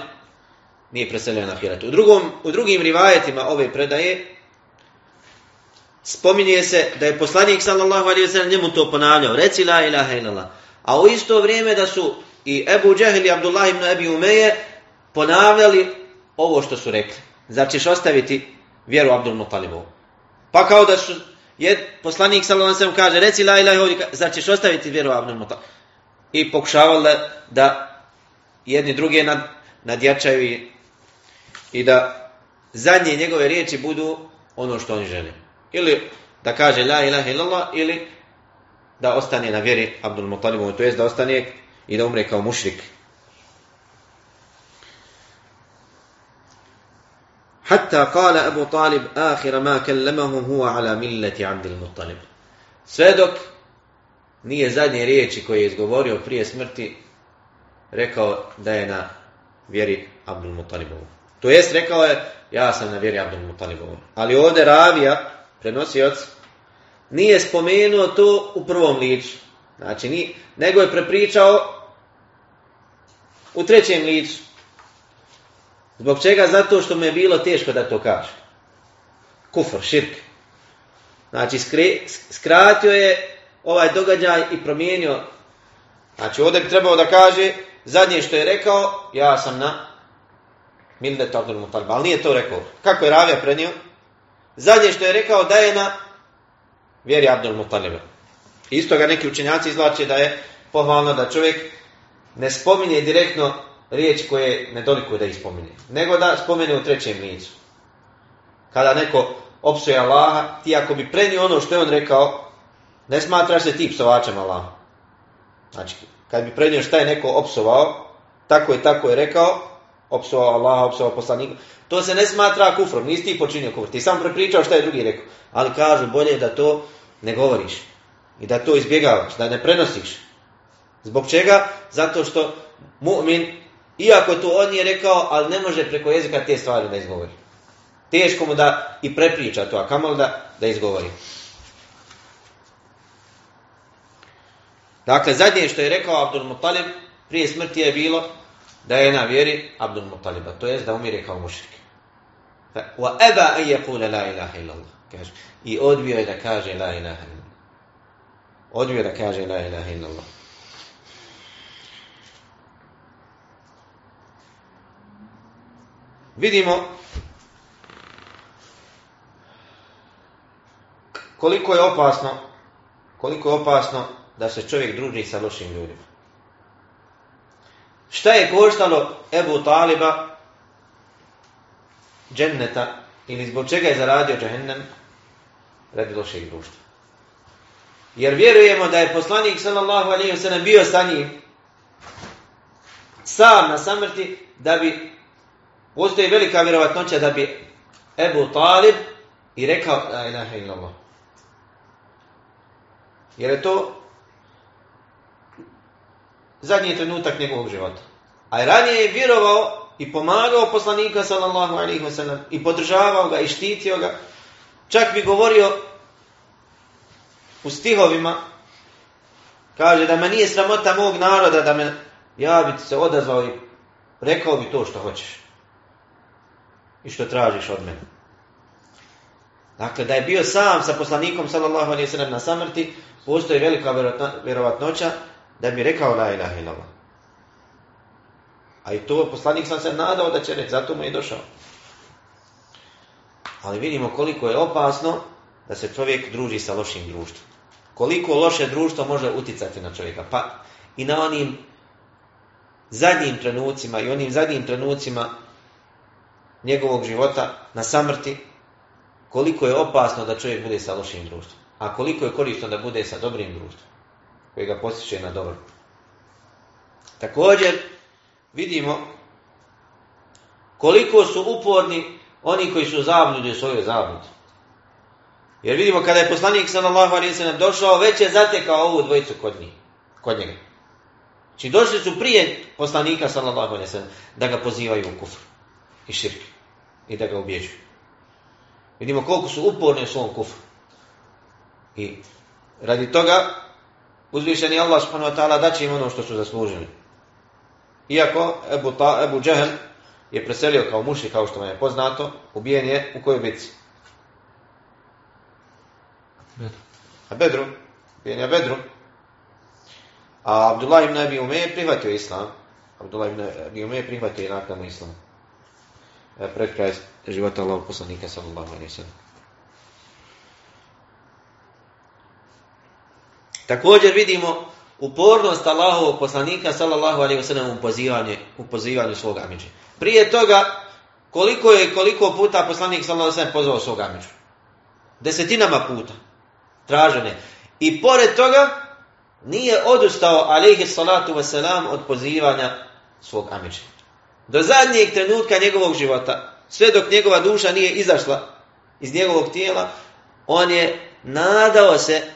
[SPEAKER 2] nije preselio na hiratu. U, drugom, u drugim rivajetima ove predaje spominje se da je poslanik sallallahu alaihi wa sallam njemu to ponavljao. Reci la ilaha illallah. A u isto vrijeme da su i Ebu Džehil i Abdullah ibn Abi Umeje ponavljali ovo što su rekli. Zar ćeš ostaviti vjeru Abdul Mutalibovu? Pa kao da su, jed, poslanik sallallahu kaže, reci la ilaha ovdje, zar ćeš ostaviti vjeru Abdul Mutalibovu? I pokušavali da jedni druge nad, nadjačaju i, i da zadnje njegove riječi budu ono što oni žele. Ili da kaže la ilaha illallah ili da ostane na vjeri Abdul Mutalibu, to jest da ostane i da umre kao mušrik. Hatta kala Abu Talib ahira ma kellemahu huwa ala milleti Abdul Muttalib. Sve dok nije zadnje riječi koje je izgovorio prije smrti rekao da je na vjeri Abdul Mutalibovu. To jest rekao je ja sam na vjeri Abdul Mutalibovu. Ali ovdje ravija, prenosioc, nije spomenuo to u prvom licu. Znači, ni, nego je prepričao u trećem licu. Zbog čega? Zato što mu je bilo teško da to kaže. Kufr, širk. Znači, skratio je ovaj događaj i promijenio. Znači, ovdje bi trebao da kaže, zadnje što je rekao, ja sam na Mildet Abdul Mutalib, ali nije to rekao. Kako je Ravija prenio? Zadnje što je rekao da je na vjeri Abdul Mutaliba. Isto ga neki učenjaci izvlače da je pohvalno da čovjek ne spominje direktno riječ koje ne dolikuje da ih spominje, nego da spomene u trećem licu. Kada neko opsuje Allaha, ti ako bi prenio ono što je on rekao, ne smatraš se ti psovačem Allaha. Znači, kad bi prenio šta je neko opsovao, tako je tako je rekao, opsovao Allaha, opsovao poslanika, to se ne smatra kufrom, nisi ti počinio kufr, ti sam prepričao šta je drugi rekao. Ali kažu, bolje da to ne govoriš i da to izbjegavaš, da ne prenosiš. Zbog čega? Zato što mu'min, iako to on je rekao, ali ne može preko jezika te stvari da izgovori. Teško mu da i prepriča to, a kamoli da, da izgovori. Dakle, zadnje što je rekao Abdul Mutalib prije smrti je bilo da je na vjeri Abdul Mutaliba, to jest da umire kao mušrik. Wa eba an yaqula la ilaha illallah. Kaže. I odbio je da kaže la ilaha illallah. Odbio je da kaže la ilaha illallah. Vidimo koliko je opasno koliko je opasno da se čovjek druži sa lošim ljudima. Šta je koštalo Ebu Taliba dženneta ili zbog čega je zaradio džehennem radi lošeg društva. Jer vjerujemo da je poslanik sallallahu alaihi wa sallam bio sa njim sam na samrti da bi postoji velika vjerovatnoća da bi Ebu Talib i rekao la ilaha illallah. Jer je to zadnji trenutak njegovog života. A ranije je vjerovao i pomagao poslanika sallallahu alaihi wasallam i podržavao ga i štitio ga. Čak bi govorio u stihovima kaže da me nije sramota mog naroda da me ja bi se odazvao i rekao bi to što hoćeš i što tražiš od mene. Dakle, da je bio sam sa poslanikom sallallahu alaihi sallam na samrti, postoji velika vjerovatnoća da bi rekao la ilaha illallah. A i to poslanik sam se nadao da će reći, zato mu je došao. Ali vidimo koliko je opasno da se čovjek druži sa lošim društvom. Koliko loše društvo može uticati na čovjeka. Pa i na onim zadnjim trenucima i onim zadnjim trenucima njegovog života na samrti, koliko je opasno da čovjek bude sa lošim društvom. A koliko je korisno da bude sa dobrim društvom, koji ga posjeće na dobro. Također, vidimo koliko su uporni oni koji su zabludi u svojoj zabludi. Jer vidimo kada je poslanik sallallahu alejhi ve došao, već je zatekao ovu dvojicu kod njih, kod njega. Znači došli su prije poslanika sallallahu alejhi ve da ga pozivaju u kufr i širk i da ga ubježuju. Vidimo koliko su uporni u svom kufru. I radi toga uzvišeni Allah subhanahu wa ta'ala daće im ono što su zaslužili. Iako Ebu, Ta, Ebu Džehl je preselio kao muši, kao što vam je poznato, ubijen je u kojoj? Bedru. A Bedru. Ubijen je Bedru. A Abdullah ibn Abi Ume je prihvatio islam. Abdullah ibn Abi Ume je prihvatio nakon islam. E, pred kraj života Allahog poslanika sallallahu alaihi sallam. Također vidimo upornost Allahovog poslanika sallallahu alejhi ve sellem u pozivanju u pozivanju svog amidža. Prije toga koliko je koliko puta poslanik sallallahu alejhi ve sellem pozvao svog amidžu? Desetinama puta. Tražene. I pored toga nije odustao alejhi salatu ve selam od pozivanja svog amidža. Do zadnjeg trenutka njegovog života, sve dok njegova duša nije izašla iz njegovog tijela, on je nadao se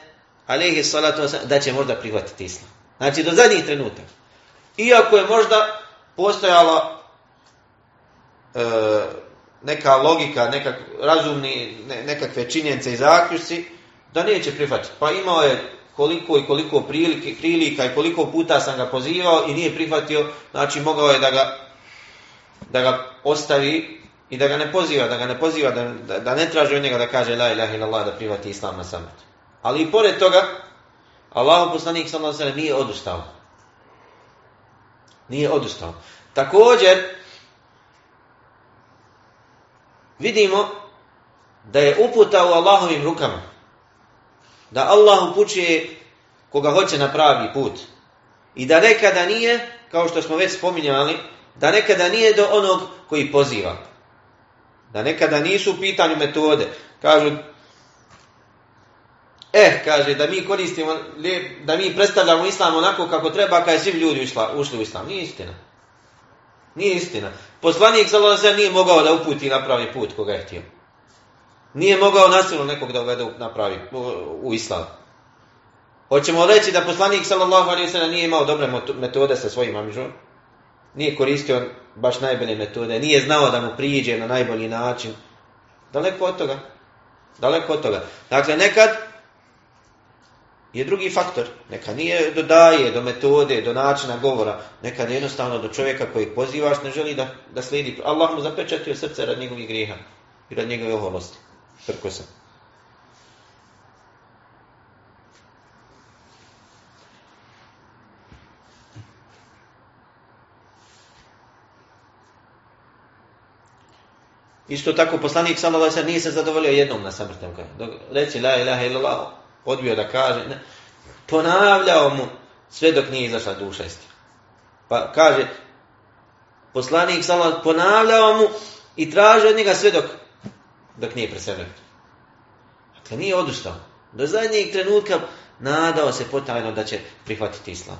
[SPEAKER 2] alaihi salatu da će možda prihvatiti islam. Znači do zadnjih trenutak. Iako je možda postojala e, neka logika, nekak, razumni, nekakve činjenice i zaključci, da neće prihvatiti. Pa imao je koliko i koliko prilike, prilika i koliko puta sam ga pozivao i nije prihvatio, znači mogao je da ga, da ga ostavi i da ga ne poziva, da ga ne poziva, da, da, ne traži od njega da kaže la ilaha illallah da prihvati islam na samot. Ali i pored toga, Allah poslanik sallallahu nije odustao. Nije odustao. Također, vidimo da je uputa u Allahovim rukama. Da Allah upućuje koga hoće na pravi put. I da nekada nije, kao što smo već spominjali, da nekada nije do onog koji poziva. Da nekada nisu u pitanju metode. Kažu, eh, kaže, da mi koristimo, da mi predstavljamo islam onako kako treba, kada svi ljudi ušli u islam. Nije istina. Nije istina. Poslanik sallallahu nije mogao da uputi na pravi put koga je htio. Nije mogao nasilno nekog da uvede na pravi u islam. Hoćemo reći da poslanik sallallahu alejhi nije imao dobre metode sa svojim amidžom. Nije koristio baš najbolje metode, nije znao da mu priđe na najbolji način. Daleko od toga. Daleko od toga. Dakle, nekad je drugi faktor. Neka nije do daje, do metode, do načina govora. Nekad jednostavno do čovjeka koji pozivaš ne želi da, da slijedi. Allah mu zapečatio srce rad njegovih grijeha i rad njegove oholosti. Prko se. Isto tako poslanik sallallahu nije se zadovoljio jednom na samrtnom Reci la ilaha illallah, odbio da kaže, ne. ponavljao mu sve dok nije izašla duša istina. Pa kaže, poslanik sallallahu ponavljao mu i traži od njega sve dok, dok nije preselio. Dakle, nije odustao. Do zadnjeg trenutka nadao se potajno da će prihvatiti islam.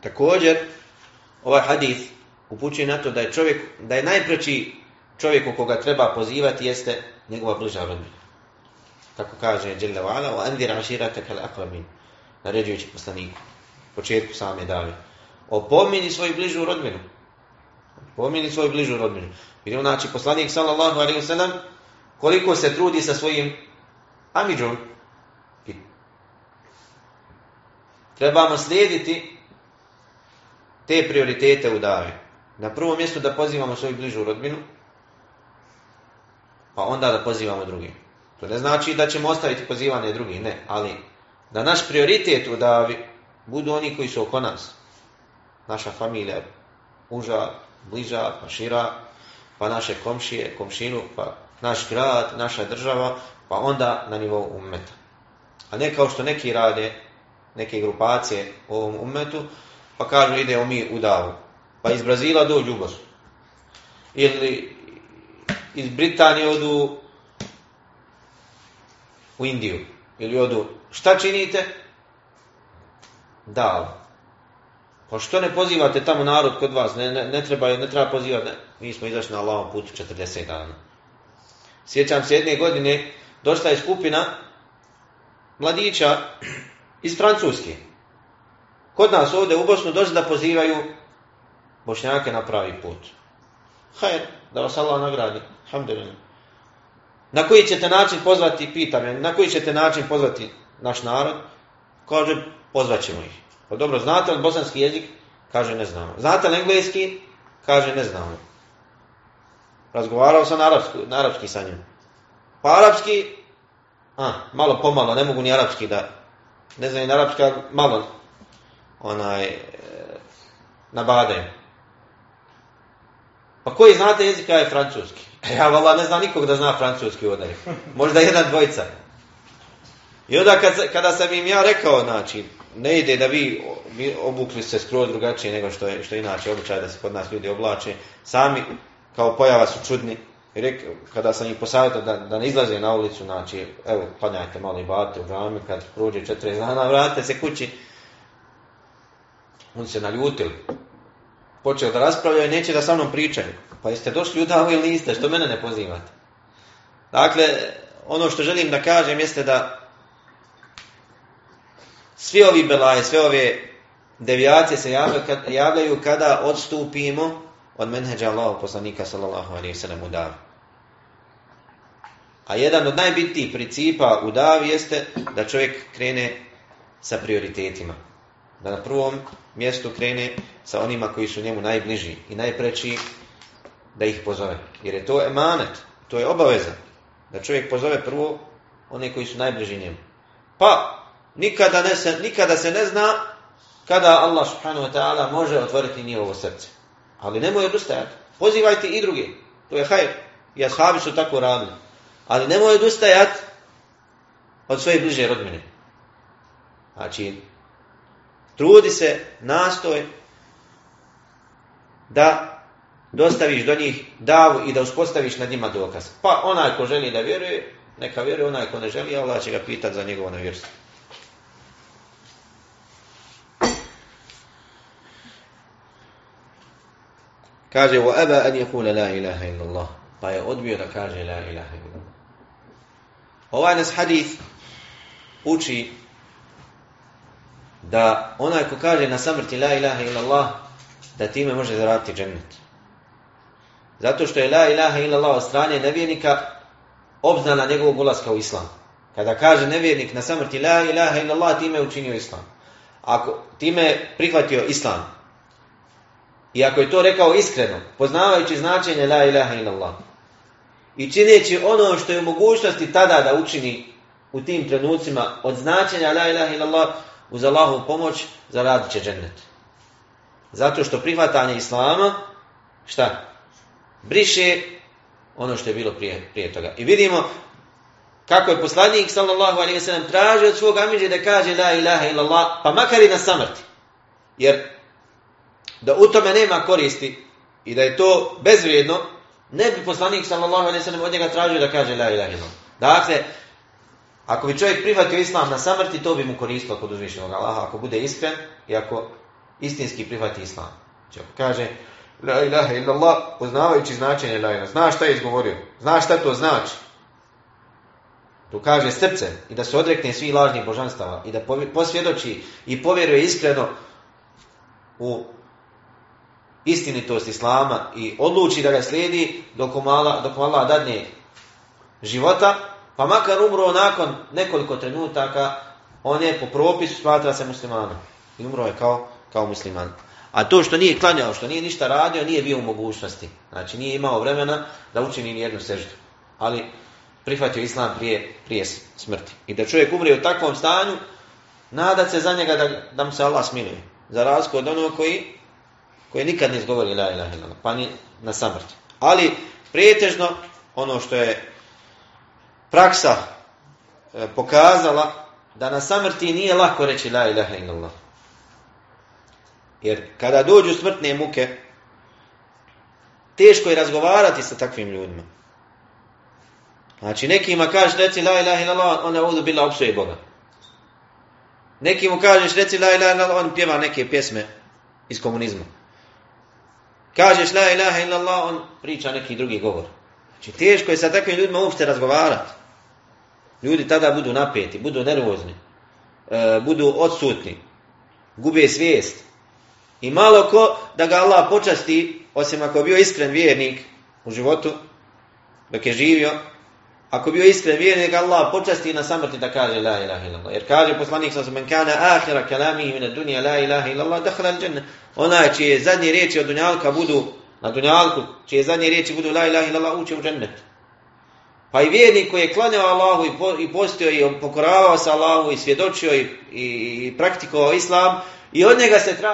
[SPEAKER 2] Također, ovaj hadith upućuje na to da je čovjek, da je najpreći čovjeku koga treba pozivati jeste njegova bliža rodbina. Tako kaže Jalla wa'ala, wa andir aširatak al akrabin, naređujući poslaniku, početku same dave. Opomini svoju bližu rodbinu. Opomini svoju bližu rodbinu. Vidimo, znači, poslanik sallallahu alaihi sallam, koliko se trudi sa svojim amidžom. Trebamo slijediti te prioritete u davi. Na prvom mjestu da pozivamo svoju bližu rodbinu, pa onda da pozivamo drugi. To ne znači da ćemo ostaviti pozivanje drugih, ne, ali da naš prioritet davi budu oni koji su oko nas. Naša familija, uža, bliža, pa šira, pa naše komšije, komšinu, pa naš grad, naša država, pa onda na nivou ummeta. A ne kao što neki rade, neke grupacije u ovom ummetu, pa kažu idemo mi u davu. Pa iz Brazila dođu u. Ili iz Britanije odu u Indiju. Ili odu, šta činite? Da. Pa što ne pozivate tamo narod kod vas? Ne, ne, ne treba, ne treba pozivati. Ne. Mi smo izašli na Allahom putu 40 dana. Sjećam se jedne godine, došla je skupina mladića iz Francuske kod nas ovdje u Bosnu došli da pozivaju bošnjake na pravi put. Hajr, da vas Allah nagradi. Alhamdulillah. Na koji ćete način pozvati, pitam na koji ćete način pozvati naš narod? Kaže, pozvat ćemo ih. Pa dobro, znate li bosanski jezik? Kaže, ne znamo. Znate li engleski? Kaže, ne znamo. Razgovarao sam na arapski, na arapski sa njim. Pa arapski, a, malo pomalo, ne mogu ni arapski da, ne znam ni arapski, malo onaj, e, na bade. Pa koji znate jezika je francuski? Ja vala ne znam nikog da zna francuski odaj. Možda jedan dvojica. I onda kad, kada sam im ja rekao, znači, ne ide da vi, obukli se skroz drugačije nego što je, što inače običaj da se kod nas ljudi oblače. Sami kao pojava su čudni. I rekao, kada sam ih posavjetao da, da ne izlaze na ulicu, znači, evo, klanjajte malo i bate u džami, kad prođe 40 dana, vratite se kući, oni se naljutili. Počeo da raspravljaju, neće da sa mnom pričaju. Pa jeste došli u davu ili niste, što mene ne pozivate? Dakle, ono što želim da kažem jeste da svi ovi belaje, sve ove devijacije se javljaju, kada odstupimo od menheđa Allahu poslanika sallallahu alaihi sallam u davi. A jedan od najbitnijih principa u davi jeste da čovjek krene sa prioritetima. Da na prvom mjestu krene sa onima koji su njemu najbliži i najpreći da ih pozove. Jer je to emanet, to je obaveza. Da čovjek pozove prvo one koji su najbliži njemu. Pa, nikada, ne se, nikada se ne zna kada Allah subhanahu wa ta'ala može otvoriti njihovo srce. Ali nemoj odustajati. Pozivajte i druge. To je hajr. I ashabi su tako radili. Ali nemoj odustajati od svoje bliže rodmine. Znači, trudi se, nastoj da dostaviš do njih davu i da uspostaviš nad njima dokaz. Pa onaj ko želi da vjeruje, neka vjeruje, onaj ko ne želi, Allah će ga pitati za njegovo nevjerstvo. Kaže, wa aba an yakula la ilaha illallah. Pa je odbio da kaže la ilaha illallah. Ovaj nas hadith uči da onaj ko kaže na samrti la ilaha illallah, da time može zaraditi džennet. Zato što je la ilaha illallah od strane nevjernika obznana njegovog ulaska u islam. Kada kaže nevjernik na samrti la ilaha illallah, time je učinio islam. Ako time prihvatio islam, i ako je to rekao iskreno, poznavajući značenje la ilaha illallah, i čineći ono što je u mogućnosti tada da učini u tim trenucima od značenja la ilaha illallah, uz Allahovu pomoć zaradit će džennet. Zato što prihvatanje Islama, šta? Briše ono što je bilo prije, prije toga. I vidimo kako je poslanik sallallahu alaihi sallam tražio od svog amiđe da kaže la ilaha illallah, pa makar i na samrti. Jer da u tome nema koristi i da je to bezvrijedno, ne bi poslanik sallallahu alaihi sallam od njega tražio da kaže la ilaha illallah. Dakle, ako bi čovjek prihvatio islam na samrti, to bi mu koristilo kod uzvišenog Allaha, ako bude iskren i ako istinski prihvati islam. Ako kaže, la ilaha illallah, poznavajući značenje la ilaha, znaš šta je izgovorio, znaš šta to znači. To kaže srce i da se odrekne svih lažnih božanstava i da posvjedoči i povjeruje iskreno u istinitost Islama i odluči da ga slijedi dok mu Allah dadne života, pa makar umro nakon nekoliko trenutaka, on je po propisu smatra se muslimanom. I umro je kao, kao musliman. A to što nije klanjao, što nije ništa radio, nije bio u mogućnosti. Znači nije imao vremena da učini nijednu seždu. Ali prihvatio islam prije, prije smrti. I da čovjek umri u takvom stanju, nadat se za njega da, da mu se Allah smiluje. Za razliku od onog koji, koji nikad ne izgovori la ilaha illallah, pa ni na samrti. Ali prijetežno ono što je praksa e, pokazala da na samrti nije lako reći la ilaha illallah. Jer kada dođu smrtne muke, teško je razgovarati sa takvim ljudima. Znači, nekima kažeš reci la ilaha illallah, on ne bila opsuje Boga. Neki mu kažeš reci la ilaha illallah, on pjeva neke pjesme iz komunizma. Kažeš la ilaha illallah, on priča neki drugi govor. Znači, teško je sa takvim ljudima uopšte razgovarati. Ljudi tada budu napeti, budu nervozni, e, budu odsutni, gube svijest. I malo ko da ga Allah počasti, osim ako je bio iskren vjernik u životu, dok je živio, ako bio iskren vjernik, Allah počasti na samrti da kaže la ilaha illallah. Jer kaže poslanik sa men kana ahira kalamihi min dunja la ilaha illallah dakhala al Onaj čije zadnje riječi od dunjalka budu na dunjalku, čije zadnje riječi budu la ilaha illallah uče u džennet. Pa i vjernik koji je klanjao Allahu i postio i pokoravao se Allahu i svjedočio i, i praktikovao islam i od njega se traži